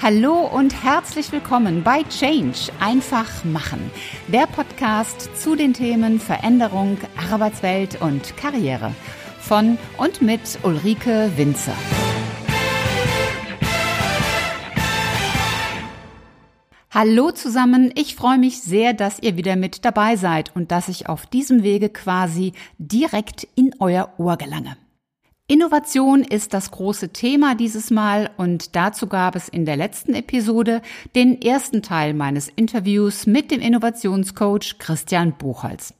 Hallo und herzlich willkommen bei Change einfach machen, der Podcast zu den Themen Veränderung, Arbeitswelt und Karriere von und mit Ulrike Winzer. Hallo zusammen, ich freue mich sehr, dass ihr wieder mit dabei seid und dass ich auf diesem Wege quasi direkt in euer Ohr gelange. Innovation ist das große Thema dieses Mal und dazu gab es in der letzten Episode den ersten Teil meines Interviews mit dem Innovationscoach Christian Buchholz.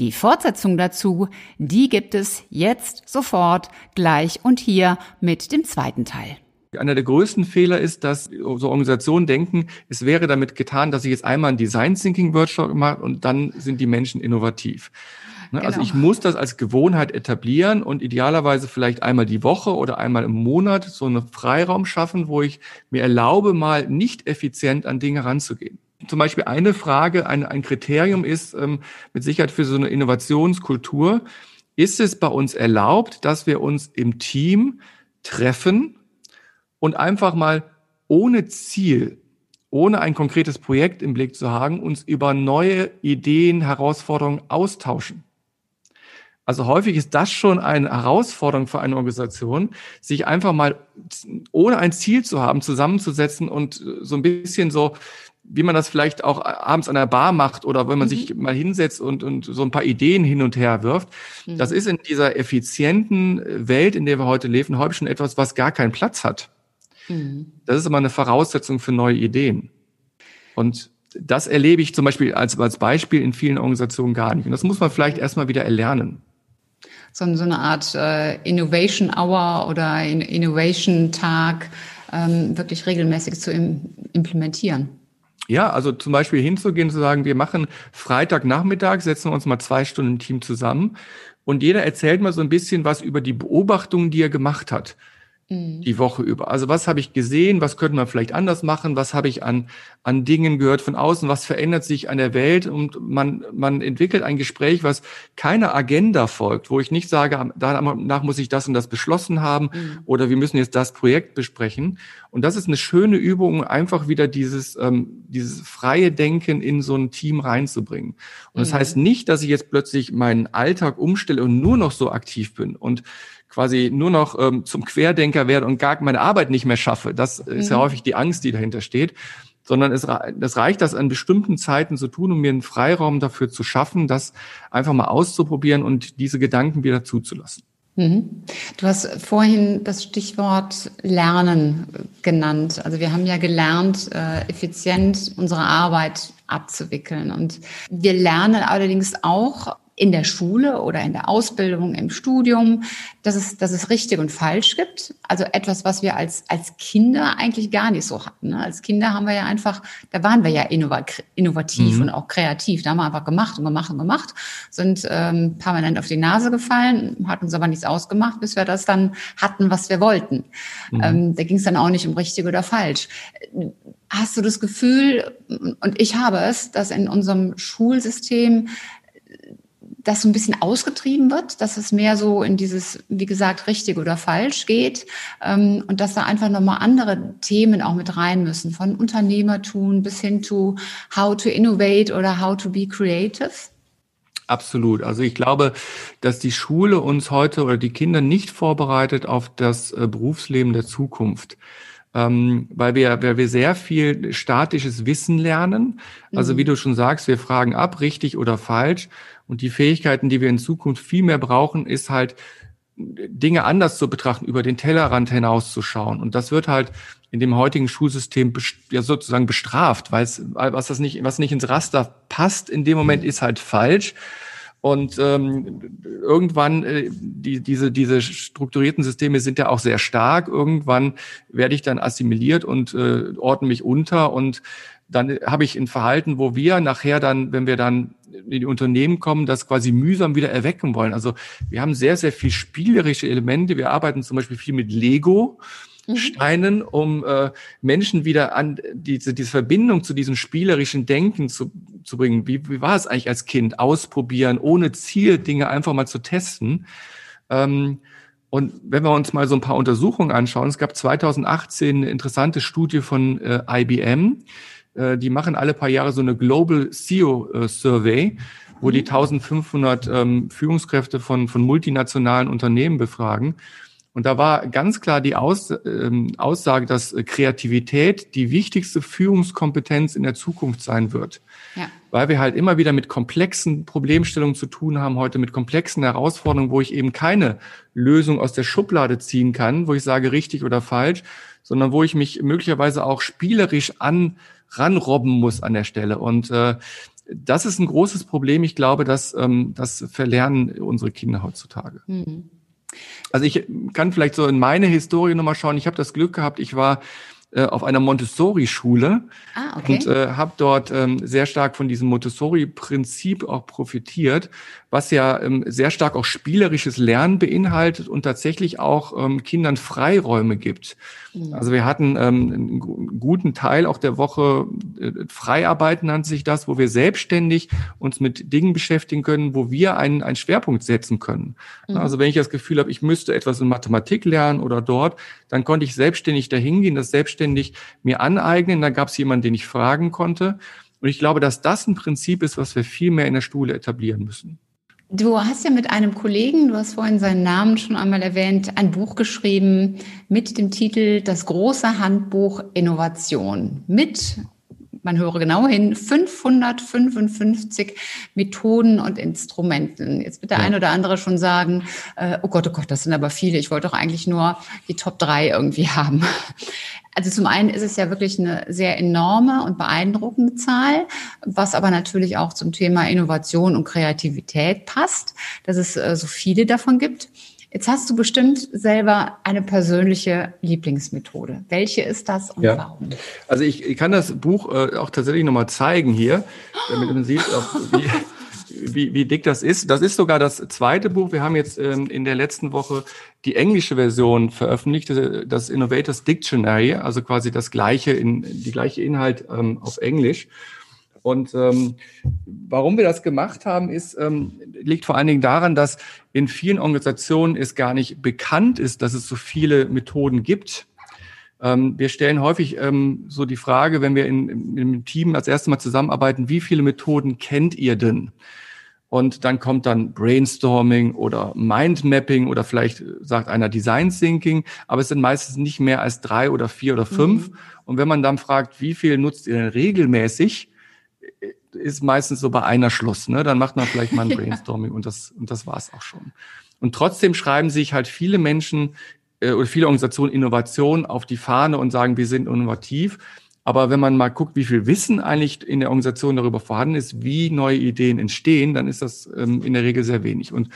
Die Fortsetzung dazu, die gibt es jetzt sofort gleich und hier mit dem zweiten Teil. Einer der größten Fehler ist, dass so Organisationen denken, es wäre damit getan, dass ich jetzt einmal einen Design Thinking Workshop mache und dann sind die Menschen innovativ. Ne? Also genau. Also ich muss das als Gewohnheit etablieren und idealerweise vielleicht einmal die Woche oder einmal im Monat so einen Freiraum schaffen, wo ich mir erlaube, mal nicht effizient an Dinge ranzugehen. Zum Beispiel eine Frage, ein, ein Kriterium ist ähm, mit Sicherheit für so eine Innovationskultur, ist es bei uns erlaubt, dass wir uns im Team treffen und einfach mal ohne Ziel ohne ein konkretes Projekt im Blick zu haben, uns über neue Ideen, Herausforderungen austauschen. Also häufig ist das schon eine Herausforderung für eine Organisation, sich einfach mal ohne ein Ziel zu haben, zusammenzusetzen und so ein bisschen so, wie man das vielleicht auch abends an der Bar macht oder wenn man mhm. sich mal hinsetzt und, und so ein paar Ideen hin und her wirft. Mhm. Das ist in dieser effizienten Welt, in der wir heute leben, häufig schon etwas, was gar keinen Platz hat. Mhm. Das ist immer eine Voraussetzung für neue Ideen. Und das erlebe ich zum Beispiel als, als Beispiel in vielen Organisationen gar nicht. Und das muss man vielleicht erstmal wieder erlernen so, eine Art äh, Innovation Hour oder Innovation Tag ähm, wirklich regelmäßig zu im, implementieren. Ja, also zum Beispiel hinzugehen, zu sagen, wir machen Freitagnachmittag, setzen uns mal zwei Stunden im Team zusammen und jeder erzählt mal so ein bisschen was über die Beobachtungen, die er gemacht hat. Mhm. die Woche über. Also was habe ich gesehen, was könnte man vielleicht anders machen, was habe ich an, an Dingen gehört von außen, was verändert sich an der Welt und man, man entwickelt ein Gespräch, was keiner Agenda folgt, wo ich nicht sage, danach muss ich das und das beschlossen haben mhm. oder wir müssen jetzt das Projekt besprechen. Und das ist eine schöne Übung, einfach wieder dieses, ähm, dieses freie Denken in so ein Team reinzubringen. Und das mhm. heißt nicht, dass ich jetzt plötzlich meinen Alltag umstelle und nur noch so aktiv bin und quasi nur noch ähm, zum Querdenker werde und gar meine Arbeit nicht mehr schaffe. Das ist ja mhm. häufig die Angst, die dahinter steht. Sondern es, das reicht, das an bestimmten Zeiten zu tun, um mir einen Freiraum dafür zu schaffen, das einfach mal auszuprobieren und diese Gedanken wieder zuzulassen. Mhm. Du hast vorhin das Stichwort Lernen genannt. Also wir haben ja gelernt, äh, effizient unsere Arbeit abzuwickeln. Und wir lernen allerdings auch in der Schule oder in der Ausbildung, im Studium, dass es, dass es richtig und falsch gibt. Also etwas, was wir als, als Kinder eigentlich gar nicht so hatten. Ne? Als Kinder haben wir ja einfach, da waren wir ja innovativ mhm. und auch kreativ. Da haben wir einfach gemacht und gemacht und gemacht, sind ähm, permanent auf die Nase gefallen, hat uns aber nichts ausgemacht, bis wir das dann hatten, was wir wollten. Mhm. Ähm, da ging es dann auch nicht um richtig oder falsch. Hast du das Gefühl, und ich habe es, dass in unserem Schulsystem das so ein bisschen ausgetrieben wird, dass es mehr so in dieses, wie gesagt, richtig oder falsch geht ähm, und dass da einfach nochmal andere Themen auch mit rein müssen, von Unternehmertum bis hin zu how to innovate oder how to be creative? Absolut. Also ich glaube, dass die Schule uns heute oder die Kinder nicht vorbereitet auf das äh, Berufsleben der Zukunft ähm, weil wir, weil wir sehr viel statisches Wissen lernen. Also mhm. wie du schon sagst, wir fragen ab, richtig oder falsch. Und die Fähigkeiten, die wir in Zukunft viel mehr brauchen, ist halt Dinge anders zu betrachten, über den Tellerrand hinauszuschauen. Und das wird halt in dem heutigen Schulsystem ja sozusagen bestraft, weil was das nicht, was nicht ins Raster passt, in dem Moment ist halt falsch. Und ähm, irgendwann, äh, die, diese, diese strukturierten Systeme sind ja auch sehr stark. Irgendwann werde ich dann assimiliert und äh, ordne mich unter. Und dann habe ich ein Verhalten, wo wir nachher dann, wenn wir dann die Unternehmen kommen, das quasi mühsam wieder erwecken wollen. Also wir haben sehr, sehr viel spielerische Elemente. Wir arbeiten zum Beispiel viel mit Lego. Mhm. Steinen, um äh, Menschen wieder an diese, diese Verbindung zu diesem spielerischen Denken zu, zu bringen. Wie, wie war es eigentlich als Kind? Ausprobieren, ohne Ziel Dinge einfach mal zu testen. Ähm, Und wenn wir uns mal so ein paar Untersuchungen anschauen, es gab 2018 eine interessante Studie von äh, IBM. Äh, die machen alle paar Jahre so eine Global CEO äh, Survey, wo die 1500 mhm. ähm, Führungskräfte von, von multinationalen Unternehmen befragen. Und da war ganz klar die Aus, ähm, Aussage, dass Kreativität die wichtigste Führungskompetenz in der Zukunft sein wird. Ja. Weil wir halt immer wieder mit komplexen Problemstellungen zu tun haben, heute mit komplexen Herausforderungen, wo ich eben keine Lösung aus der Schublade ziehen kann, wo ich sage richtig oder falsch, sondern wo ich mich möglicherweise auch spielerisch an ranrobben muss an der Stelle. Und äh, das ist ein großes Problem. Ich glaube, dass ähm, das verlernen unsere Kinder heutzutage. Mhm. Also ich kann vielleicht so in meine Historie nochmal schauen. Ich habe das Glück gehabt, ich war äh, auf einer Montessori-Schule ah, okay. und äh, habe dort ähm, sehr stark von diesem Montessori-Prinzip auch profitiert, was ja ähm, sehr stark auch spielerisches Lernen beinhaltet und tatsächlich auch ähm, Kindern Freiräume gibt. Mhm. Also wir hatten ähm, einen guten Teil auch der Woche äh, Freiarbeit nannte sich das, wo wir selbstständig uns mit Dingen beschäftigen können, wo wir einen, einen Schwerpunkt setzen können. Mhm. Also wenn ich das Gefühl habe, ich müsste etwas in Mathematik lernen oder dort, dann konnte ich selbstständig dahin gehen, das selbstständig mir aneignen. Da gab es jemanden, den ich fragen konnte. Und ich glaube, dass das ein Prinzip ist, was wir viel mehr in der Schule etablieren müssen. Du hast ja mit einem Kollegen, du hast vorhin seinen Namen schon einmal erwähnt, ein Buch geschrieben mit dem Titel Das große Handbuch Innovation mit man höre genau hin, 555 Methoden und Instrumenten. Jetzt wird der ja. eine oder andere schon sagen, äh, oh Gott, oh Gott, das sind aber viele. Ich wollte doch eigentlich nur die Top 3 irgendwie haben. Also zum einen ist es ja wirklich eine sehr enorme und beeindruckende Zahl, was aber natürlich auch zum Thema Innovation und Kreativität passt, dass es äh, so viele davon gibt. Jetzt hast du bestimmt selber eine persönliche Lieblingsmethode. Welche ist das und ja. warum? Also ich, ich kann das Buch äh, auch tatsächlich nochmal zeigen hier, damit man sieht, wie, wie, wie dick das ist. Das ist sogar das zweite Buch. Wir haben jetzt ähm, in der letzten Woche die englische Version veröffentlicht, äh, das Innovators Dictionary, also quasi das gleiche, in, die gleiche Inhalt ähm, auf Englisch. Und ähm, warum wir das gemacht haben, ist, ähm, liegt vor allen Dingen daran, dass in vielen Organisationen es gar nicht bekannt ist, dass es so viele Methoden gibt. Ähm, wir stellen häufig ähm, so die Frage, wenn wir in, in, im Team als erstes Mal zusammenarbeiten, wie viele Methoden kennt ihr denn? Und dann kommt dann Brainstorming oder Mindmapping oder vielleicht sagt einer Design Thinking, aber es sind meistens nicht mehr als drei oder vier oder fünf. Mhm. Und wenn man dann fragt, wie viel nutzt ihr denn regelmäßig, ist meistens so bei einer Schluss. Ne? Dann macht man vielleicht mal ein Brainstorming und das, und das war's auch schon. Und trotzdem schreiben sich halt viele Menschen äh, oder viele Organisationen Innovation auf die Fahne und sagen, wir sind innovativ. Aber wenn man mal guckt, wie viel Wissen eigentlich in der Organisation darüber vorhanden ist, wie neue Ideen entstehen, dann ist das ähm, in der Regel sehr wenig. Und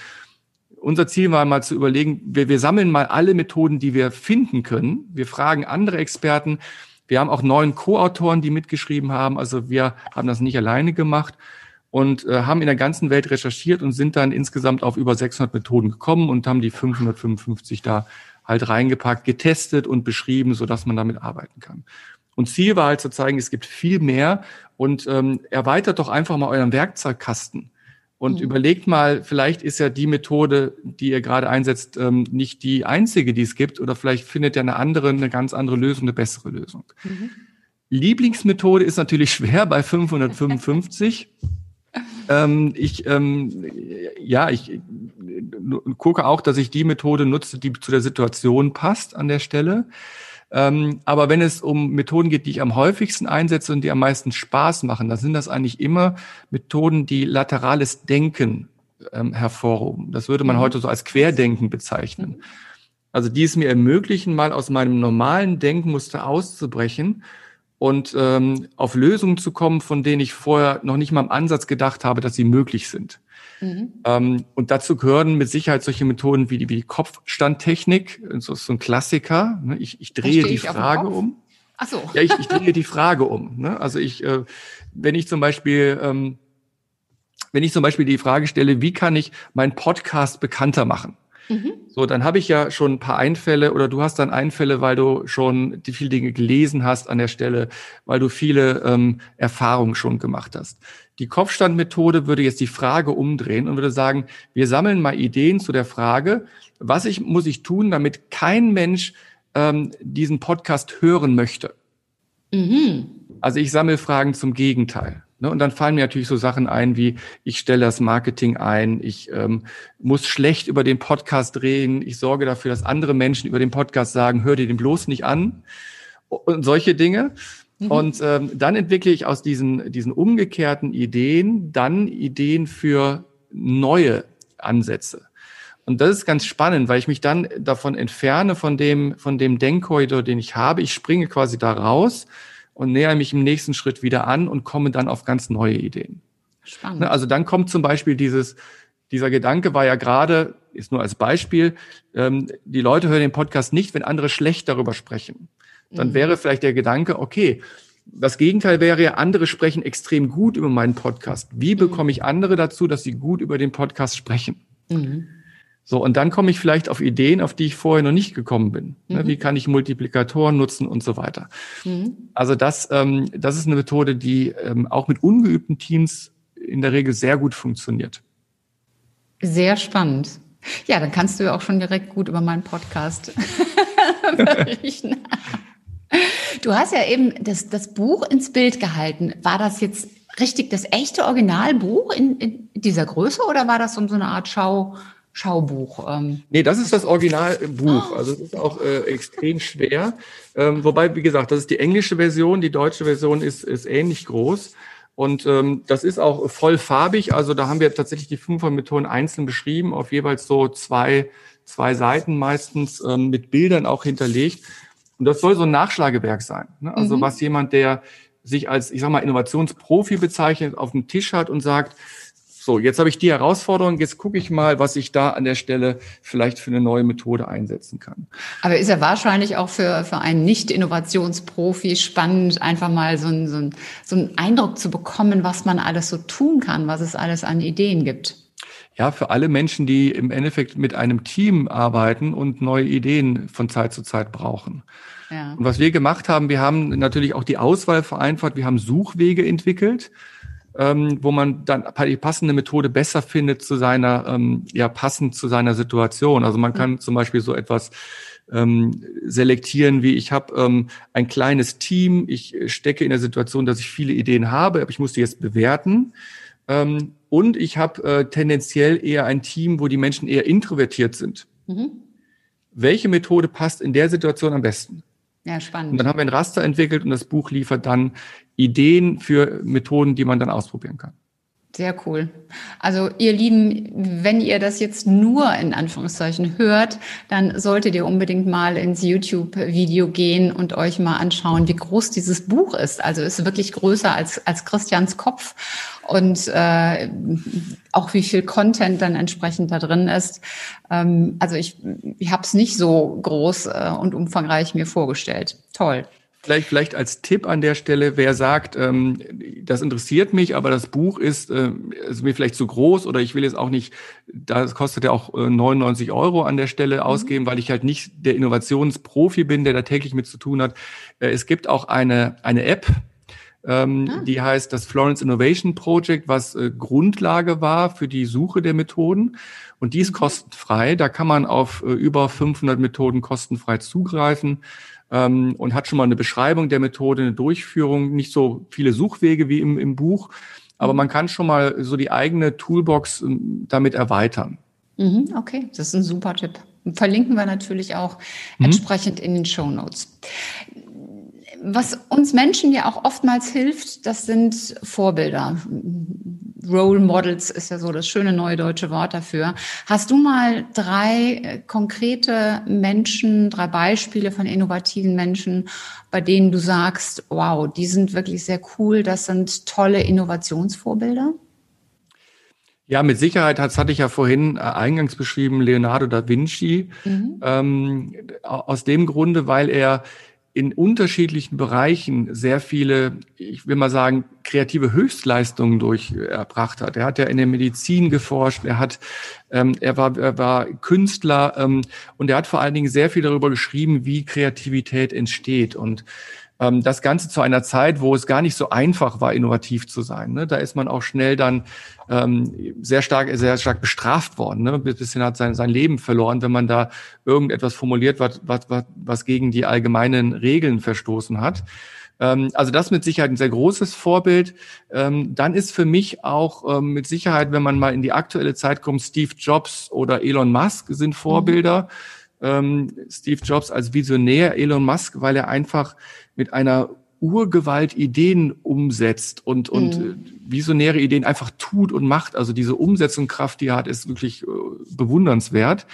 unser Ziel war mal zu überlegen, wir, wir sammeln mal alle Methoden, die wir finden können. Wir fragen andere Experten. Wir haben auch neun Co-Autoren, die mitgeschrieben haben. Also wir haben das nicht alleine gemacht und äh, haben in der ganzen Welt recherchiert und sind dann insgesamt auf über 600 Methoden gekommen und haben die 555 da halt reingepackt, getestet und beschrieben, so dass man damit arbeiten kann. Und Ziel war halt zu zeigen, es gibt viel mehr und ähm, erweitert doch einfach mal euren Werkzeugkasten. Und mhm. überlegt mal, vielleicht ist ja die Methode, die ihr gerade einsetzt, ähm, nicht die einzige, die es gibt, oder vielleicht findet ihr eine andere, eine ganz andere Lösung, eine bessere Lösung. Mhm. Lieblingsmethode ist natürlich schwer bei 555. ähm, ich, ähm, ja, ich gucke auch, dass ich die Methode nutze, die zu der Situation passt an der Stelle. Ähm, aber wenn es um Methoden geht, die ich am häufigsten einsetze und die am meisten Spaß machen, dann sind das eigentlich immer Methoden, die laterales Denken ähm, hervorrufen. Das würde man mhm. heute so als Querdenken bezeichnen. Also die es mir ermöglichen, mal aus meinem normalen Denkmuster auszubrechen und ähm, auf Lösungen zu kommen, von denen ich vorher noch nicht mal im Ansatz gedacht habe, dass sie möglich sind. Mhm. Ähm, und dazu gehören mit Sicherheit solche Methoden wie die, wie die Kopfstandtechnik, so, so ein Klassiker. Ne? Ich, ich drehe die Frage um. Ach so. Ja, ich, ich drehe die Frage um. Ne? Also ich, äh, wenn ich zum Beispiel, ähm, wenn ich zum Beispiel die Frage stelle, wie kann ich meinen Podcast bekannter machen? Mhm. So, dann habe ich ja schon ein paar Einfälle oder du hast dann Einfälle, weil du schon die viele Dinge gelesen hast an der Stelle, weil du viele ähm, Erfahrungen schon gemacht hast. Die Kopfstandmethode würde jetzt die Frage umdrehen und würde sagen, wir sammeln mal Ideen zu der Frage, was ich, muss ich tun, damit kein Mensch ähm, diesen Podcast hören möchte. Mhm. Also ich sammle Fragen zum Gegenteil. Ne? Und dann fallen mir natürlich so Sachen ein wie, ich stelle das Marketing ein, ich ähm, muss schlecht über den Podcast reden, ich sorge dafür, dass andere Menschen über den Podcast sagen, hör dir den bloß nicht an und solche Dinge. Mhm. Und ähm, dann entwickle ich aus diesen, diesen umgekehrten Ideen dann Ideen für neue Ansätze. Und das ist ganz spannend, weil ich mich dann davon entferne, von dem, von dem Denkkorridor, den ich habe. Ich springe quasi da raus und näher mich im nächsten Schritt wieder an und komme dann auf ganz neue Ideen. Spannend. Ne, also dann kommt zum Beispiel dieses, dieser Gedanke war ja gerade, ist nur als Beispiel, ähm, die Leute hören den Podcast nicht, wenn andere schlecht darüber sprechen. Dann mhm. wäre vielleicht der Gedanke, okay, das Gegenteil wäre ja, andere sprechen extrem gut über meinen Podcast. Wie mhm. bekomme ich andere dazu, dass sie gut über den Podcast sprechen? Mhm. So, und dann komme ich vielleicht auf Ideen, auf die ich vorher noch nicht gekommen bin. Ne, mhm. Wie kann ich Multiplikatoren nutzen und so weiter. Mhm. Also das, ähm, das ist eine Methode, die ähm, auch mit ungeübten Teams in der Regel sehr gut funktioniert. Sehr spannend. Ja, dann kannst du ja auch schon direkt gut über meinen Podcast berichten. Du hast ja eben das, das Buch ins Bild gehalten. War das jetzt richtig das echte Originalbuch in, in dieser Größe oder war das so eine Art Schau? Schaubuch. Ähm. Nee, das ist das Originalbuch. Also es ist auch äh, extrem schwer. Ähm, wobei, wie gesagt, das ist die englische Version, die deutsche Version ist, ist ähnlich groß. Und ähm, das ist auch voll farbig. Also da haben wir tatsächlich die Fünfer-Methoden einzeln beschrieben, auf jeweils so zwei, zwei Seiten meistens ähm, mit Bildern auch hinterlegt. Und das soll so ein Nachschlagewerk sein. Ne? Also mhm. was jemand, der sich als, ich sag mal, Innovationsprofi bezeichnet, auf dem Tisch hat und sagt, so, jetzt habe ich die Herausforderung, jetzt gucke ich mal, was ich da an der Stelle vielleicht für eine neue Methode einsetzen kann. Aber ist ja wahrscheinlich auch für, für einen Nicht-Innovationsprofi spannend, einfach mal so, ein, so, ein, so einen Eindruck zu bekommen, was man alles so tun kann, was es alles an Ideen gibt. Ja, für alle Menschen, die im Endeffekt mit einem Team arbeiten und neue Ideen von Zeit zu Zeit brauchen. Ja. Und was wir gemacht haben, wir haben natürlich auch die Auswahl vereinfacht, wir haben Suchwege entwickelt ähm, wo man dann die passende Methode besser findet zu seiner, ähm, ja, passend zu seiner Situation. Also man kann mhm. zum Beispiel so etwas ähm, selektieren, wie ich habe ähm, ein kleines Team, ich stecke in der Situation, dass ich viele Ideen habe, aber ich muss die jetzt bewerten. Ähm, und ich habe äh, tendenziell eher ein Team, wo die Menschen eher introvertiert sind. Mhm. Welche Methode passt in der Situation am besten? Ja, spannend. Und dann haben wir ein Raster entwickelt und das Buch liefert dann Ideen für Methoden, die man dann ausprobieren kann. Sehr cool. Also ihr Lieben, wenn ihr das jetzt nur in Anführungszeichen hört, dann solltet ihr unbedingt mal ins YouTube-Video gehen und euch mal anschauen, wie groß dieses Buch ist. Also ist wirklich größer als, als Christians Kopf und äh, auch wie viel Content dann entsprechend da drin ist. Ähm, also ich, ich habe es nicht so groß äh, und umfangreich mir vorgestellt. Toll. Vielleicht, vielleicht als Tipp an der Stelle, wer sagt, ähm, das interessiert mich, aber das Buch ist, äh, ist mir vielleicht zu groß oder ich will jetzt auch nicht, das kostet ja auch äh, 99 Euro an der Stelle mhm. ausgeben, weil ich halt nicht der Innovationsprofi bin, der da täglich mit zu tun hat. Äh, es gibt auch eine, eine App, ähm, ah. die heißt das Florence Innovation Project, was äh, Grundlage war für die Suche der Methoden. Und die ist mhm. kostenfrei. Da kann man auf äh, über 500 Methoden kostenfrei zugreifen ähm, und hat schon mal eine Beschreibung der Methode, eine Durchführung, nicht so viele Suchwege wie im, im Buch, aber mhm. man kann schon mal so die eigene Toolbox ähm, damit erweitern. Mhm, okay, das ist ein super Tipp. Verlinken wir natürlich auch mhm. entsprechend in den Show Notes was uns Menschen ja auch oftmals hilft, das sind Vorbilder. Role Models ist ja so das schöne neue deutsche Wort dafür. Hast du mal drei äh, konkrete Menschen, drei Beispiele von innovativen Menschen, bei denen du sagst, wow, die sind wirklich sehr cool, das sind tolle Innovationsvorbilder? Ja, mit Sicherheit, das hatte ich ja vorhin äh, eingangs beschrieben, Leonardo da Vinci. Mhm. Ähm, aus dem Grunde, weil er in unterschiedlichen Bereichen sehr viele, ich will mal sagen, kreative Höchstleistungen durchgebracht hat. Er hat ja in der Medizin geforscht, er hat, ähm, er war, er war Künstler ähm, und er hat vor allen Dingen sehr viel darüber geschrieben, wie Kreativität entsteht und das Ganze zu einer Zeit, wo es gar nicht so einfach war, innovativ zu sein. Ne? Da ist man auch schnell dann ähm, sehr stark, sehr stark bestraft worden. Ne? Ein bisschen hat sein, sein Leben verloren, wenn man da irgendetwas formuliert, was, was, was, was gegen die allgemeinen Regeln verstoßen hat. Ähm, also das mit Sicherheit ein sehr großes Vorbild. Ähm, dann ist für mich auch ähm, mit Sicherheit, wenn man mal in die aktuelle Zeit kommt, Steve Jobs oder Elon Musk sind Vorbilder. Mhm. Steve Jobs als Visionär, Elon Musk, weil er einfach mit einer Urgewalt Ideen umsetzt und, und mhm. Äh, visionäre Ideen einfach tut und macht. Also diese Umsetzungskraft, die er hat, ist wirklich äh, bewundernswert.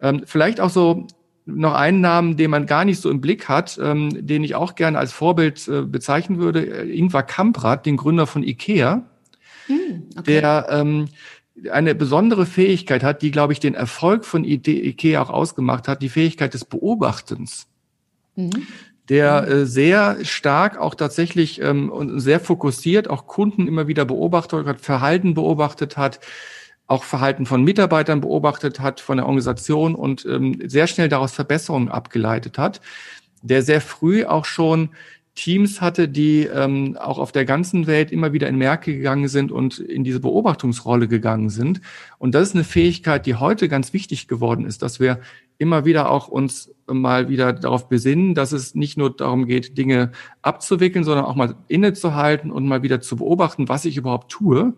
Ähm, vielleicht auch so noch einen Namen, den man gar nicht so im Blick hat, ähm, den ich auch gerne als Vorbild äh, bezeichnen würde, äh, Ingvar Kamprad, den Gründer von IKEA, mhm, okay. der ähm, eine besondere Fähigkeit hat, die, glaube ich, den Erfolg von IKEA auch ausgemacht hat, die Fähigkeit des Beobachtens. Mhm der mhm. äh, sehr stark auch tatsächlich ähm, und sehr fokussiert auch Kunden immer wieder beobachtet hat, Verhalten beobachtet hat, auch Verhalten von Mitarbeitern beobachtet hat, von der Organisation und ähm, sehr schnell daraus Verbesserungen abgeleitet hat, der sehr früh auch schon Teams hatte, die ähm, auch auf der ganzen Welt immer wieder in Märkte gegangen sind und in diese Beobachtungsrolle gegangen sind. Und das ist eine Fähigkeit, die heute ganz wichtig geworden ist, dass wir immer wieder auch uns mal wieder darauf besinnen, dass es nicht nur darum geht, Dinge abzuwickeln, sondern auch mal innezuhalten und mal wieder zu beobachten, was ich überhaupt tue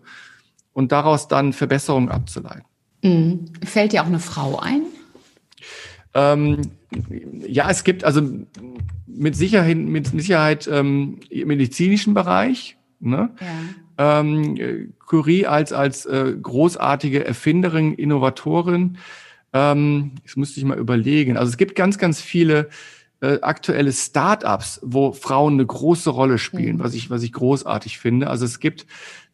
und daraus dann Verbesserungen abzuleiten. Mhm. Fällt dir auch eine Frau ein? Ähm, ja, es gibt also mit Sicherheit, mit Sicherheit ähm, im medizinischen Bereich. Ne? Ja. Ähm, Curie als, als äh, großartige Erfinderin, Innovatorin ähm, das müsste ich mal überlegen. Also es gibt ganz, ganz viele äh, aktuelle Startups, wo Frauen eine große Rolle spielen, mhm. was ich, was ich großartig finde. Also es gibt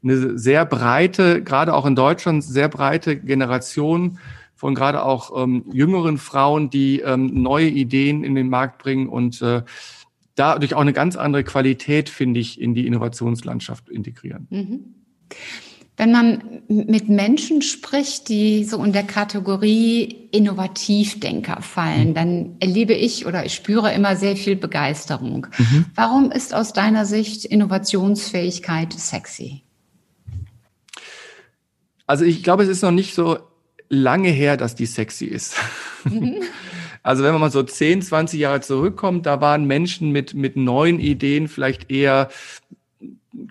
eine sehr breite, gerade auch in Deutschland, sehr breite Generation von gerade auch ähm, jüngeren Frauen, die ähm, neue Ideen in den Markt bringen und äh, dadurch auch eine ganz andere Qualität, finde ich, in die Innovationslandschaft integrieren. Mhm. Wenn man mit Menschen spricht, die so in der Kategorie Innovativdenker fallen, dann erlebe ich oder ich spüre immer sehr viel Begeisterung. Mhm. Warum ist aus deiner Sicht Innovationsfähigkeit sexy? Also ich glaube, es ist noch nicht so lange her, dass die sexy ist. Mhm. Also wenn man mal so 10, 20 Jahre zurückkommt, da waren Menschen mit, mit neuen Ideen vielleicht eher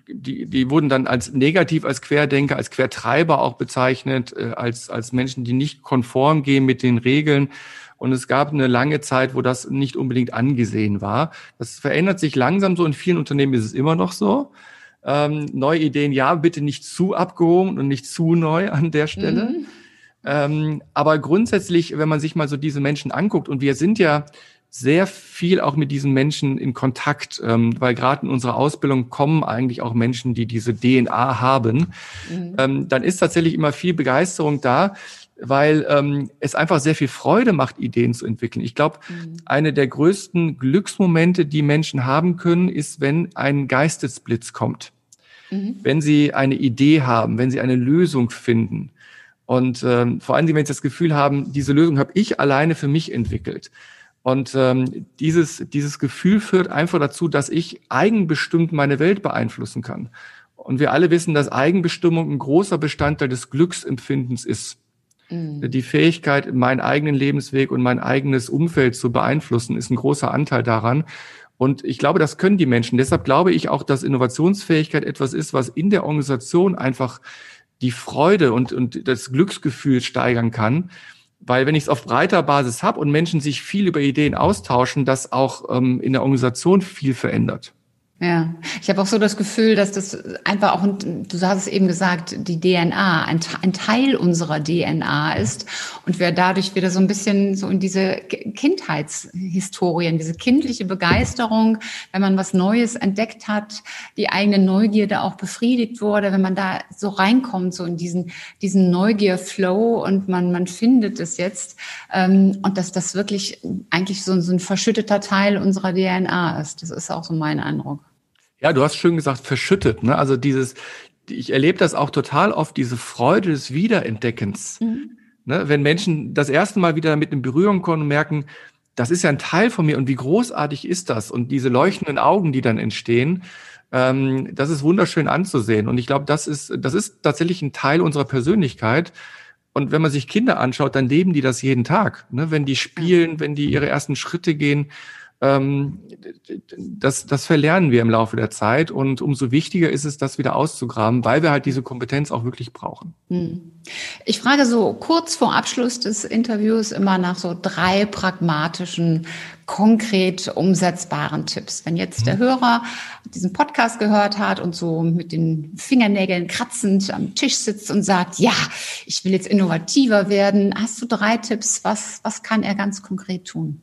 die, die wurden dann als negativ, als Querdenker, als Quertreiber auch bezeichnet, äh, als, als Menschen, die nicht konform gehen mit den Regeln. Und es gab eine lange Zeit, wo das nicht unbedingt angesehen war. Das verändert sich langsam so. In vielen Unternehmen ist es immer noch so. Ähm, neue Ideen, ja, bitte nicht zu abgehoben und nicht zu neu an der Stelle. Mhm. Ähm, aber grundsätzlich, wenn man sich mal so diese Menschen anguckt, und wir sind ja sehr viel auch mit diesen Menschen in Kontakt, ähm, weil gerade in unserer Ausbildung kommen eigentlich auch Menschen, die diese DNA haben. Mhm. Ähm, dann ist tatsächlich immer viel Begeisterung da, weil ähm, es einfach sehr viel Freude macht, Ideen zu entwickeln. Ich glaube, mhm. eine der größten Glücksmomente, die Menschen haben können, ist, wenn ein Geistesblitz kommt. Mhm. Wenn sie eine Idee haben, wenn sie eine Lösung finden. Und ähm, vor allem, wenn sie das Gefühl haben, diese Lösung habe ich alleine für mich entwickelt. Und ähm, dieses, dieses Gefühl führt einfach dazu, dass ich eigenbestimmt meine Welt beeinflussen kann. Und wir alle wissen, dass Eigenbestimmung ein großer Bestandteil des Glücksempfindens ist. Mhm. Die Fähigkeit, meinen eigenen Lebensweg und mein eigenes Umfeld zu beeinflussen, ist ein großer Anteil daran. Und ich glaube, das können die Menschen. Deshalb glaube ich auch, dass Innovationsfähigkeit etwas ist, was in der Organisation einfach die Freude und, und das Glücksgefühl steigern kann. Weil wenn ich es auf breiter Basis habe und Menschen sich viel über Ideen austauschen, das auch ähm, in der Organisation viel verändert. Ja, ich habe auch so das Gefühl, dass das einfach auch, du hast es eben gesagt, die DNA, ein, ein, Teil unserer DNA ist und wir dadurch wieder so ein bisschen so in diese Kindheitshistorien, diese kindliche Begeisterung, wenn man was Neues entdeckt hat, die eigene Neugierde auch befriedigt wurde, wenn man da so reinkommt, so in diesen, diesen Neugier-Flow und man, man findet es jetzt ähm, und dass das wirklich eigentlich so, so ein verschütteter Teil unserer DNA ist. Das ist auch so mein Eindruck. Ja, du hast schön gesagt, verschüttet. Ne? Also dieses, ich erlebe das auch total oft, diese Freude des Wiederentdeckens. Mhm. Ne? Wenn Menschen das erste Mal wieder damit in Berührung kommen und merken, das ist ja ein Teil von mir und wie großartig ist das? Und diese leuchtenden Augen, die dann entstehen, ähm, das ist wunderschön anzusehen. Und ich glaube, das ist, das ist tatsächlich ein Teil unserer Persönlichkeit. Und wenn man sich Kinder anschaut, dann leben die das jeden Tag. Ne? Wenn die spielen, wenn die ihre ersten Schritte gehen, ähm, das, das verlernen wir im Laufe der Zeit und umso wichtiger ist es, das wieder auszugraben, weil wir halt diese Kompetenz auch wirklich brauchen. Hm. Ich frage so kurz vor Abschluss des Interviews immer nach so drei pragmatischen, konkret umsetzbaren Tipps. Wenn jetzt der hm. Hörer diesen Podcast gehört hat und so mit den Fingernägeln kratzend am Tisch sitzt und sagt, ja, ich will jetzt innovativer werden, hast du drei Tipps? Was, was kann er ganz konkret tun?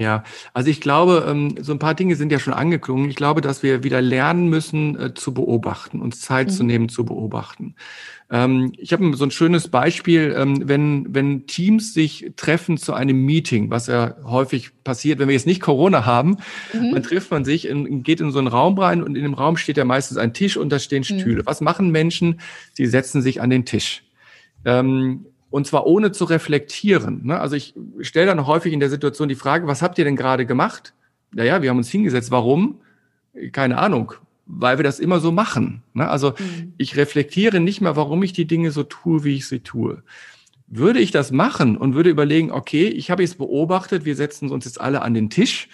Ja, also ich glaube, ähm, so ein paar Dinge sind ja schon angeklungen. Ich glaube, dass wir wieder lernen müssen äh, zu beobachten, uns Zeit mhm. zu nehmen zu beobachten. Ähm, ich habe so ein schönes Beispiel, ähm, wenn, wenn Teams sich treffen zu einem Meeting, was ja häufig passiert, wenn wir jetzt nicht Corona haben, mhm. dann trifft man sich, geht in so einen Raum rein und in dem Raum steht ja meistens ein Tisch und da stehen mhm. Stühle. Mhm. Was machen Menschen? Sie setzen sich an den Tisch. Ähm, und zwar ohne zu reflektieren. Ne? Also ich stelle dann häufig in der Situation die Frage, was habt ihr denn gerade gemacht? Naja, wir haben uns hingesetzt. Warum? Keine Ahnung. Weil wir das immer so machen. Ne? Also mhm. ich reflektiere nicht mehr, warum ich die Dinge so tue, wie ich sie tue. Würde ich das machen und würde überlegen, okay, ich habe es beobachtet, wir setzen uns jetzt alle an den Tisch.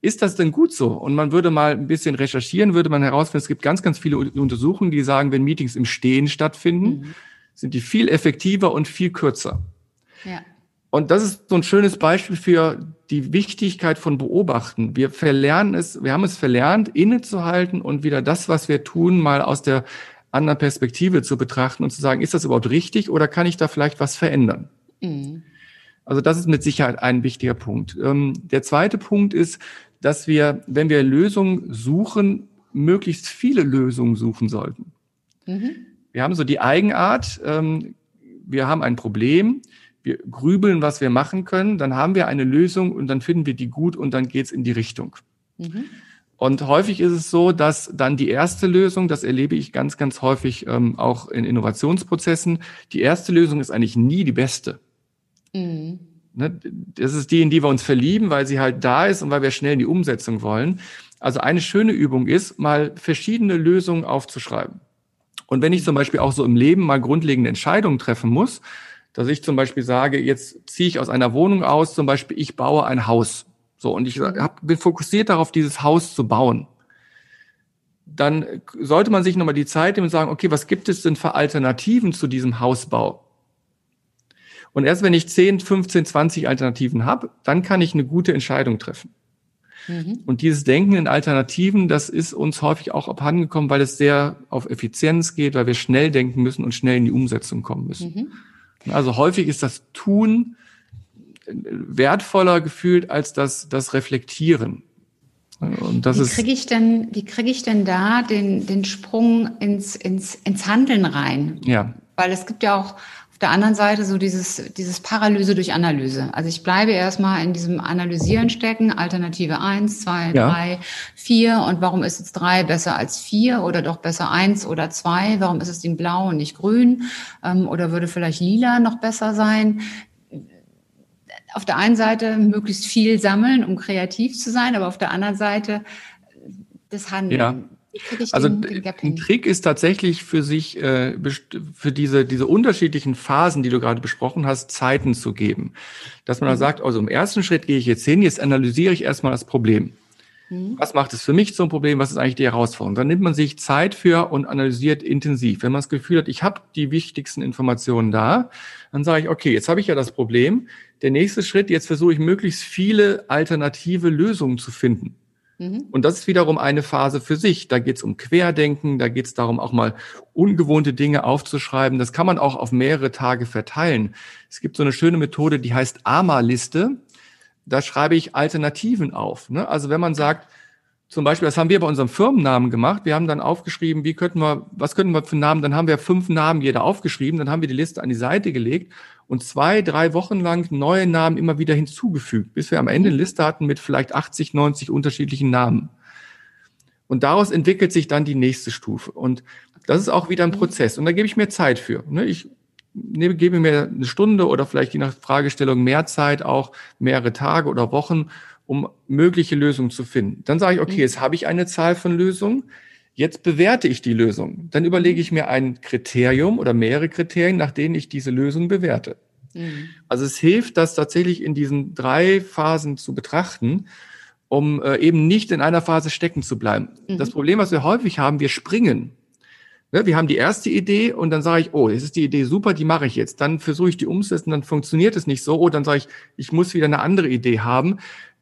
Ist das denn gut so? Und man würde mal ein bisschen recherchieren, würde man herausfinden, es gibt ganz, ganz viele Untersuchungen, die sagen, wenn Meetings im Stehen stattfinden, mhm sind die viel effektiver und viel kürzer. Ja. Und das ist so ein schönes Beispiel für die Wichtigkeit von Beobachten. Wir verlernen es, wir haben es verlernt, innezuhalten und wieder das, was wir tun, mal aus der anderen Perspektive zu betrachten und zu sagen, ist das überhaupt richtig oder kann ich da vielleicht was verändern? Mhm. Also das ist mit Sicherheit ein wichtiger Punkt. Ähm, der zweite Punkt ist, dass wir, wenn wir Lösungen suchen, möglichst viele Lösungen suchen sollten. Mhm. Wir haben so die Eigenart, ähm, wir haben ein Problem, wir grübeln, was wir machen können, dann haben wir eine Lösung und dann finden wir die gut und dann geht's in die Richtung. Mhm. Und häufig ist es so, dass dann die erste Lösung, das erlebe ich ganz, ganz häufig ähm, auch in Innovationsprozessen, die erste Lösung ist eigentlich nie die beste. Mhm. Ne, das ist die, in die wir uns verlieben, weil sie halt da ist und weil wir schnell in die Umsetzung wollen. Also eine schöne Übung ist, mal verschiedene Lösungen aufzuschreiben. Und wenn ich zum Beispiel auch so im Leben mal grundlegende Entscheidungen treffen muss, dass ich zum Beispiel sage, jetzt ziehe ich aus einer Wohnung aus, zum Beispiel ich baue ein Haus. So, und ich mhm. hab, bin fokussiert darauf, dieses Haus zu bauen. Dann sollte man sich nochmal die Zeit nehmen und sagen, okay, was gibt es denn für Alternativen zu diesem Hausbau? Und erst wenn ich 10, 15, 20 Alternativen habe, dann kann ich eine gute Entscheidung treffen. Mhm. Und dieses Denken in Alternativen, das ist uns häufig auch abhandengekommen, weil es sehr auf Effizienz geht, weil wir schnell denken müssen und schnell in die Umsetzung kommen müssen. Mhm. Also häufig ist das Tun wertvoller gefühlt als das, das Reflektieren. Und das wie kriege ich denn, wie kriege ich denn da den, den Sprung ins, ins, ins Handeln rein? Ja. Weil es gibt ja auch auf der anderen Seite so dieses, dieses Paralyse durch Analyse. Also ich bleibe erstmal in diesem Analysieren stecken, Alternative eins, zwei, ja. drei, vier und warum ist jetzt drei besser als vier oder doch besser eins oder zwei? Warum ist es in blau und nicht grün? Ähm, oder würde vielleicht lila noch besser sein? Auf der einen Seite möglichst viel sammeln, um kreativ zu sein, aber auf der anderen Seite das Handeln. Ja also ein Trick ist tatsächlich für sich, äh, für diese, diese unterschiedlichen Phasen, die du gerade besprochen hast, Zeiten zu geben. Dass man mhm. da sagt, also im ersten Schritt gehe ich jetzt hin, jetzt analysiere ich erstmal das Problem. Mhm. Was macht es für mich zum Problem? Was ist eigentlich die Herausforderung? Dann nimmt man sich Zeit für und analysiert intensiv. Wenn man das Gefühl hat, ich habe die wichtigsten Informationen da, dann sage ich, okay, jetzt habe ich ja das Problem. Der nächste Schritt, jetzt versuche ich möglichst viele alternative Lösungen zu finden. Mhm. Und das ist wiederum eine Phase für sich. Da geht es um Querdenken, da geht es darum, auch mal ungewohnte Dinge aufzuschreiben. Das kann man auch auf mehrere Tage verteilen. Es gibt so eine schöne Methode, die heißt AMA-Liste. Da schreibe ich Alternativen auf. Ne? Also wenn man sagt, zum Beispiel, das haben wir bei unserem Firmennamen gemacht. Wir haben dann aufgeschrieben, wie könnten wir, was könnten wir für Namen? Dann haben wir fünf Namen jeder aufgeschrieben. Dann haben wir die Liste an die Seite gelegt und zwei, drei Wochen lang neue Namen immer wieder hinzugefügt, bis wir am Ende eine Liste hatten mit vielleicht 80, 90 unterschiedlichen Namen. Und daraus entwickelt sich dann die nächste Stufe. Und das ist auch wieder ein Prozess. Und da gebe ich mir Zeit für. Ne? Ich nehme, gebe mir eine Stunde oder vielleicht je nach Fragestellung mehr Zeit, auch mehrere Tage oder Wochen, um mögliche Lösungen zu finden. Dann sage ich, okay, jetzt habe ich eine Zahl von Lösungen. Jetzt bewerte ich die Lösung. Dann überlege ich mir ein Kriterium oder mehrere Kriterien, nach denen ich diese Lösung bewerte. Mhm. Also es hilft, das tatsächlich in diesen drei Phasen zu betrachten, um äh, eben nicht in einer Phase stecken zu bleiben. Mhm. Das Problem, was wir häufig haben, wir springen. Ne, wir haben die erste Idee und dann sage ich, oh, das ist die Idee super, die mache ich jetzt. Dann versuche ich die umzusetzen, dann funktioniert es nicht so. Oh, dann sage ich, ich muss wieder eine andere Idee haben.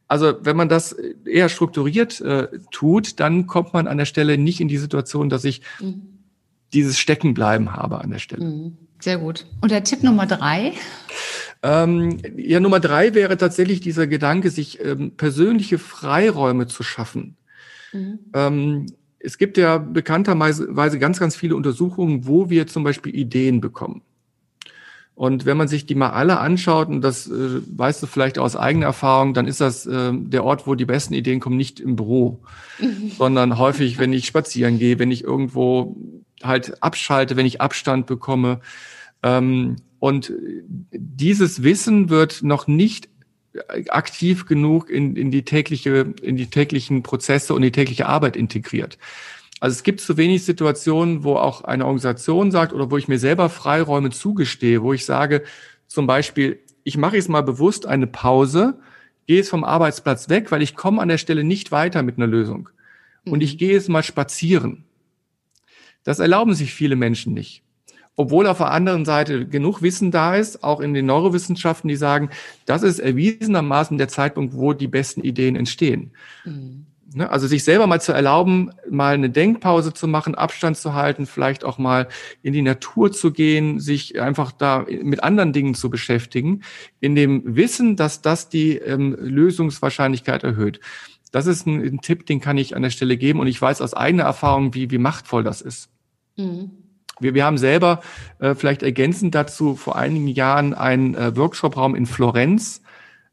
Also wenn man das eher strukturiert äh, tut, dann kommt man an der Stelle nicht in die Situation, dass ich mhm. dieses Steckenbleiben habe an der Stelle. Mhm. Sehr gut. Und der Tipp Nummer drei? Ähm, ja, Nummer drei wäre tatsächlich dieser Gedanke, sich ähm, persönliche Freiräume zu schaffen. Mhm. Ähm, es gibt ja bekannterweise ganz, ganz viele Untersuchungen, wo wir zum Beispiel Ideen bekommen. Und wenn man sich die mal alle anschaut, und das äh, weißt du vielleicht aus eigener Erfahrung, dann ist das äh, der Ort, wo die besten Ideen kommen, nicht im Büro, mhm. sondern häufig, wenn ich spazieren gehe, wenn ich irgendwo halt abschalte, wenn ich Abstand bekomme. Ähm, und dieses Wissen wird noch nicht aktiv genug in, in die tägliche, in die täglichen Prozesse und die tägliche Arbeit integriert. Also es gibt zu wenig Situationen, wo auch eine Organisation sagt oder wo ich mir selber Freiräume zugestehe, wo ich sage, zum Beispiel, ich mache jetzt mal bewusst eine Pause, gehe jetzt vom Arbeitsplatz weg, weil ich komme an der Stelle nicht weiter mit einer Lösung. Und ich mhm. gehe jetzt mal spazieren. Das erlauben sich viele Menschen nicht. Obwohl auf der anderen Seite genug Wissen da ist, auch in den Neurowissenschaften, die sagen, das ist erwiesenermaßen der Zeitpunkt, wo die besten Ideen entstehen. Mhm. Ne? Also sich selber mal zu erlauben, mal eine Denkpause zu machen, Abstand zu halten, vielleicht auch mal in die Natur zu gehen, sich einfach da mit anderen Dingen zu beschäftigen, in dem Wissen, dass das die ähm, Lösungswahrscheinlichkeit erhöht. Das ist ein, ein, Tipp, den kann ich an der Stelle geben und ich weiß aus eigener Erfahrung, wie, wie machtvoll das ist. Mhm. Wir, wir haben selber äh, vielleicht ergänzend dazu vor einigen Jahren einen äh, Workshopraum in Florenz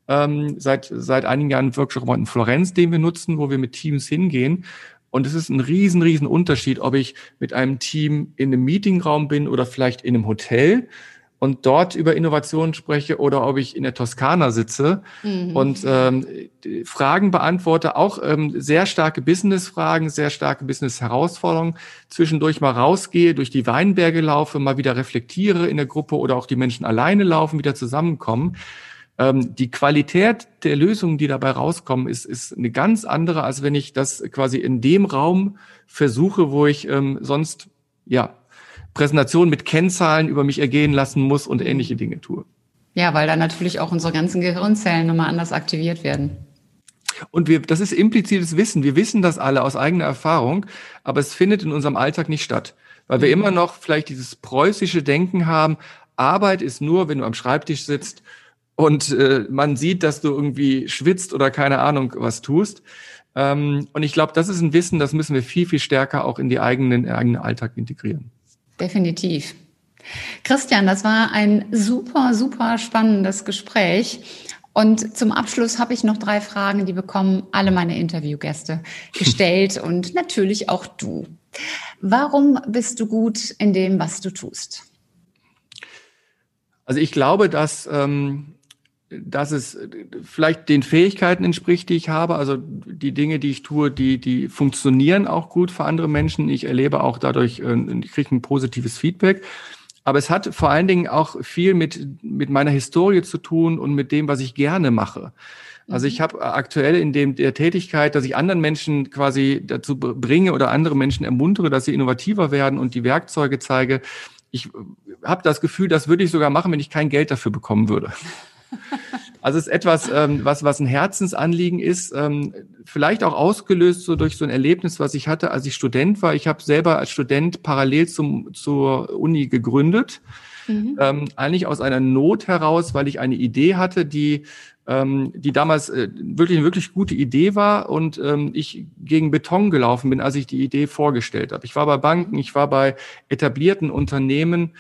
ähm, seit, seit einigen Jahren einen Workshop in Florenz, den wir nutzen, wo wir mit Teams hingehen. Und es ist ein riesen, riesen Unterschied, ob ich mit einem Team in einem Meetingraum bin oder vielleicht in einem Hotel und dort über Innovationen spreche oder ob ich in der Toskana sitze mhm. und ähm, Fragen beantworte, auch ähm, sehr starke Business-Fragen, sehr starke Business-Herausforderungen, zwischendurch mal rausgehe, durch die Weinberge laufe, mal wieder reflektiere in der Gruppe oder auch die Menschen alleine laufen, wieder zusammenkommen die Qualität der Lösungen, die dabei rauskommen, ist, ist eine ganz andere, als wenn ich das quasi in dem Raum versuche, wo ich ähm, sonst ja Präsentationen mit Kennzahlen über mich ergehen lassen muss und ähnliche Dinge tue. Ja, weil dann natürlich auch unsere ganzen Gehirnzellen nochmal anders aktiviert werden. Und wir, das ist implizites Wissen. Wir wissen das alle aus eigener Erfahrung, aber es findet in unserem Alltag nicht statt, weil wir mhm. immer noch vielleicht dieses preußische Denken haben. Arbeit ist nur, wenn du am Schreibtisch sitzt und äh, man sieht, dass du irgendwie schwitzt oder keine Ahnung was tust. Ähm, und ich glaube, das ist ein Wissen, das müssen wir viel, viel stärker auch in die eigenen, eigenen Alltag integrieren. Definitiv. Christian, das war ein super, super spannendes Gespräch. Und zum Abschluss habe ich noch drei Fragen, die bekommen alle meine Interviewgäste gestellt und natürlich auch du. Warum bist du gut in dem, was du tust? Also ich glaube, dass ähm, dass es vielleicht den Fähigkeiten entspricht, die ich habe. Also die Dinge, die ich tue, die, die funktionieren auch gut für andere Menschen. Ich erlebe auch dadurch, äh, ich kriege ein positives Feedback. Aber es hat vor allen Dingen auch viel mit, mit meiner Historie zu tun und mit dem, was ich gerne mache. Also ich mhm. habe aktuell in dem der Tätigkeit, dass ich anderen Menschen quasi dazu bringe oder andere Menschen ermuntere, dass sie innovativer werden und die Werkzeuge zeige. Ich habe das Gefühl, das würde ich sogar machen, wenn ich kein Geld dafür bekommen würde. Also es ist etwas, ähm, was, was ein Herzensanliegen ist, ähm, vielleicht auch ausgelöst so durch so ein Erlebnis, was ich hatte, als ich Student war. Ich habe selber als Student parallel zum, zur Uni gegründet. Mhm. Ähm, eigentlich aus einer Not heraus, weil ich eine Idee hatte, die ähm, die damals äh, wirklich eine wirklich gute Idee war und ähm, ich gegen Beton gelaufen bin, als ich die Idee vorgestellt habe. Ich war bei Banken, ich war bei etablierten Unternehmen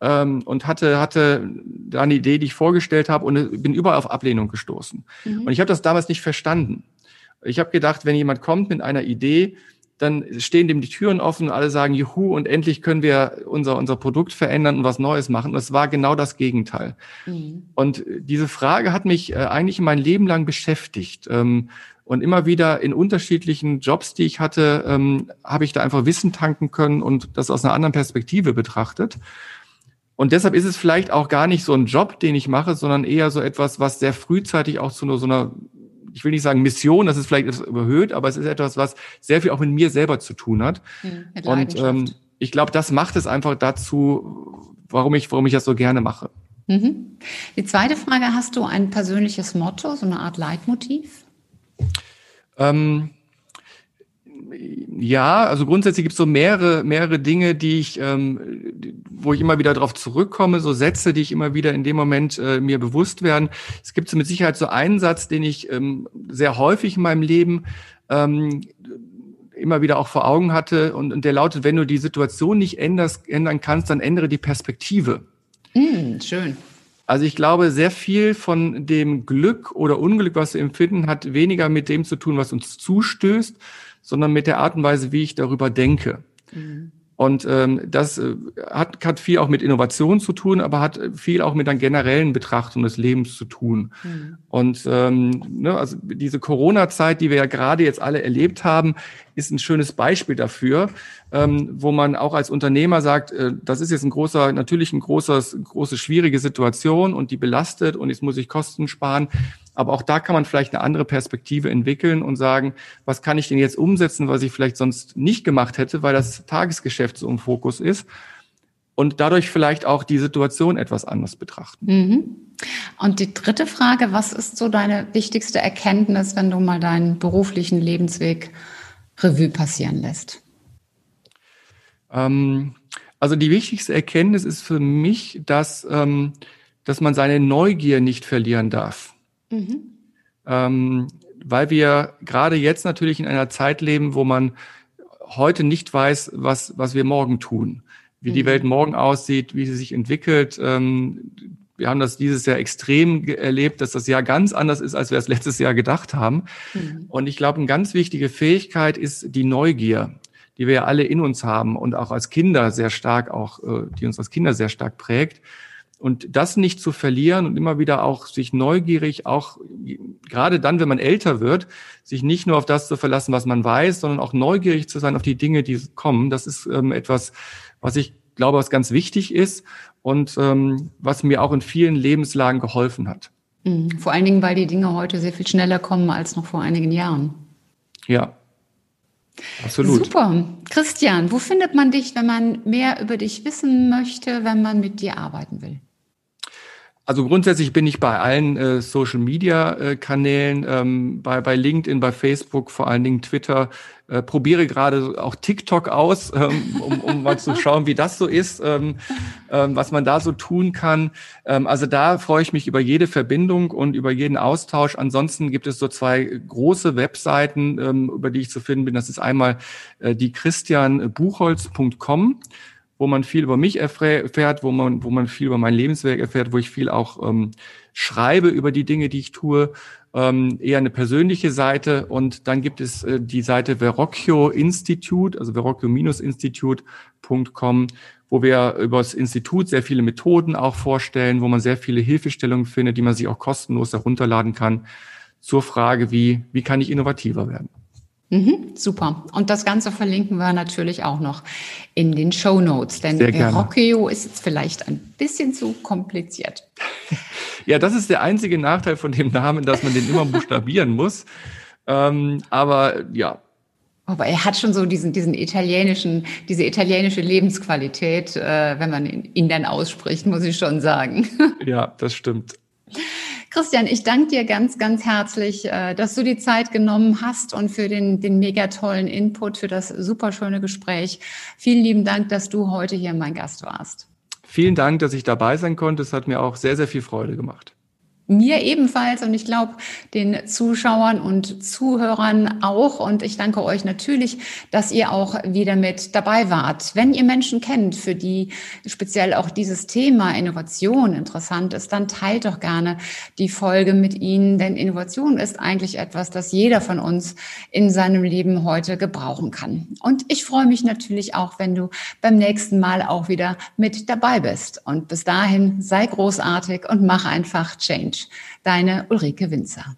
ähm, und hatte, hatte da eine Idee, die ich vorgestellt habe und bin überall auf Ablehnung gestoßen. Mhm. Und ich habe das damals nicht verstanden. Ich habe gedacht, wenn jemand kommt mit einer Idee, dann stehen dem die Türen offen, alle sagen Juhu und endlich können wir unser, unser Produkt verändern und was Neues machen. Und es war genau das Gegenteil. Mhm. Und diese Frage hat mich äh, eigentlich mein Leben lang beschäftigt. Ähm, und immer wieder in unterschiedlichen Jobs, die ich hatte, ähm, habe ich da einfach Wissen tanken können und das aus einer anderen Perspektive betrachtet. Und deshalb ist es vielleicht auch gar nicht so ein Job, den ich mache, sondern eher so etwas, was sehr frühzeitig auch zu so einer, ich will nicht sagen Mission, das ist vielleicht etwas überhöht, aber es ist etwas, was sehr viel auch mit mir selber zu tun hat. Mhm, und ähm, ich glaube, das macht es einfach dazu, warum ich, warum ich das so gerne mache. Mhm. Die zweite Frage, hast du ein persönliches Motto, so eine Art Leitmotiv? Ähm, ja, also grundsätzlich gibt es so mehrere, mehrere Dinge, die ich, ähm, wo ich immer wieder darauf zurückkomme, so Sätze, die ich immer wieder in dem Moment äh, mir bewusst werden. Es gibt so mit Sicherheit so einen Satz, den ich ähm, sehr häufig in meinem Leben ähm, immer wieder auch vor Augen hatte und, und der lautet, wenn du die Situation nicht änderst, ändern kannst, dann ändere die Perspektive. Mm, schön. Also ich glaube, sehr viel von dem Glück oder Unglück, was wir empfinden, hat weniger mit dem zu tun, was uns zustößt, sondern mit der Art und Weise, wie ich darüber denke. Mhm. Und ähm, das äh, hat, hat viel auch mit Innovation zu tun, aber hat viel auch mit einer generellen Betrachtung des Lebens zu tun. Mhm. Und ähm, ne, also diese Corona-Zeit, die wir ja gerade jetzt alle erlebt haben, ist ein schönes Beispiel dafür, ähm, wo man auch als Unternehmer sagt, äh, das ist jetzt ein großer, natürlich ein großes, große schwierige Situation und die belastet und jetzt muss ich Kosten sparen. Aber auch da kann man vielleicht eine andere Perspektive entwickeln und sagen, was kann ich denn jetzt umsetzen, was ich vielleicht sonst nicht gemacht hätte, weil das Tagesgeschäft so im Fokus ist. Und dadurch vielleicht auch die Situation etwas anders betrachten. Mhm. Und die dritte Frage, was ist so deine wichtigste Erkenntnis, wenn du mal deinen beruflichen Lebensweg Revue passieren lässt? Ähm, also die wichtigste Erkenntnis ist für mich, dass, ähm, dass man seine Neugier nicht verlieren darf. Mhm. Ähm, weil wir gerade jetzt natürlich in einer Zeit leben, wo man heute nicht weiß, was, was wir morgen tun, wie mhm. die Welt morgen aussieht, wie sie sich entwickelt. Ähm, wir haben das dieses Jahr extrem erlebt, dass das Jahr ganz anders ist, als wir es letztes Jahr gedacht haben. Mhm. Und ich glaube, eine ganz wichtige Fähigkeit ist die Neugier, die wir ja alle in uns haben und auch als Kinder sehr stark, auch äh, die uns als Kinder sehr stark prägt. Und das nicht zu verlieren und immer wieder auch sich neugierig, auch gerade dann, wenn man älter wird, sich nicht nur auf das zu verlassen, was man weiß, sondern auch neugierig zu sein auf die Dinge, die kommen. Das ist ähm, etwas, was ich glaube, was ganz wichtig ist und ähm, was mir auch in vielen Lebenslagen geholfen hat. Mhm. Vor allen Dingen, weil die Dinge heute sehr viel schneller kommen als noch vor einigen Jahren. Ja, Absolut. Super. Christian, wo findet man dich, wenn man mehr über dich wissen möchte, wenn man mit dir arbeiten will? Also grundsätzlich bin ich bei allen äh, Social Media äh, Kanälen, ähm, bei, bei LinkedIn, bei Facebook, vor allen Dingen Twitter, äh, probiere gerade auch TikTok aus, ähm, um, um mal zu schauen, wie das so ist, ähm, ähm, was man da so tun kann. Ähm, also da freue ich mich über jede Verbindung und über jeden Austausch. Ansonsten gibt es so zwei große Webseiten, ähm, über die ich zu finden bin. Das ist einmal äh, die christianbuchholz.com wo man viel über mich erfährt, wo man, wo man viel über mein Lebenswerk erfährt, wo ich viel auch ähm, schreibe über die Dinge, die ich tue, ähm, eher eine persönliche Seite. Und dann gibt es äh, die Seite Verrocchio Institute, also verrocchio-institute.com, wo wir über das Institut sehr viele Methoden auch vorstellen, wo man sehr viele Hilfestellungen findet, die man sich auch kostenlos herunterladen kann zur Frage, wie, wie kann ich innovativer werden. Mhm, super. Und das Ganze verlinken wir natürlich auch noch in den Show Notes, denn Rockio ist jetzt vielleicht ein bisschen zu kompliziert. Ja, das ist der einzige Nachteil von dem Namen, dass man den immer buchstabieren muss. Ähm, aber ja. Aber er hat schon so diesen, diesen italienischen, diese italienische Lebensqualität, äh, wenn man ihn dann ausspricht, muss ich schon sagen. Ja, das stimmt. Christian, ich danke dir ganz, ganz herzlich, äh, dass du die Zeit genommen hast und für den, den mega tollen Input, für das super schöne Gespräch. Vielen lieben Dank, dass du heute hier mein Gast warst. Vielen Dank, dass ich dabei sein konnte. Es hat mir auch sehr, sehr viel Freude gemacht. Mir ebenfalls und ich glaube den Zuschauern und Zuhörern auch. Und ich danke euch natürlich, dass ihr auch wieder mit dabei wart. Wenn ihr Menschen kennt, für die speziell auch dieses Thema Innovation interessant ist, dann teilt doch gerne die Folge mit ihnen, denn Innovation ist eigentlich etwas, das jeder von uns in seinem Leben heute gebrauchen kann. Und ich freue mich natürlich auch, wenn du beim nächsten Mal auch wieder mit dabei bist. Und bis dahin sei großartig und mach einfach Change. Deine Ulrike Winzer.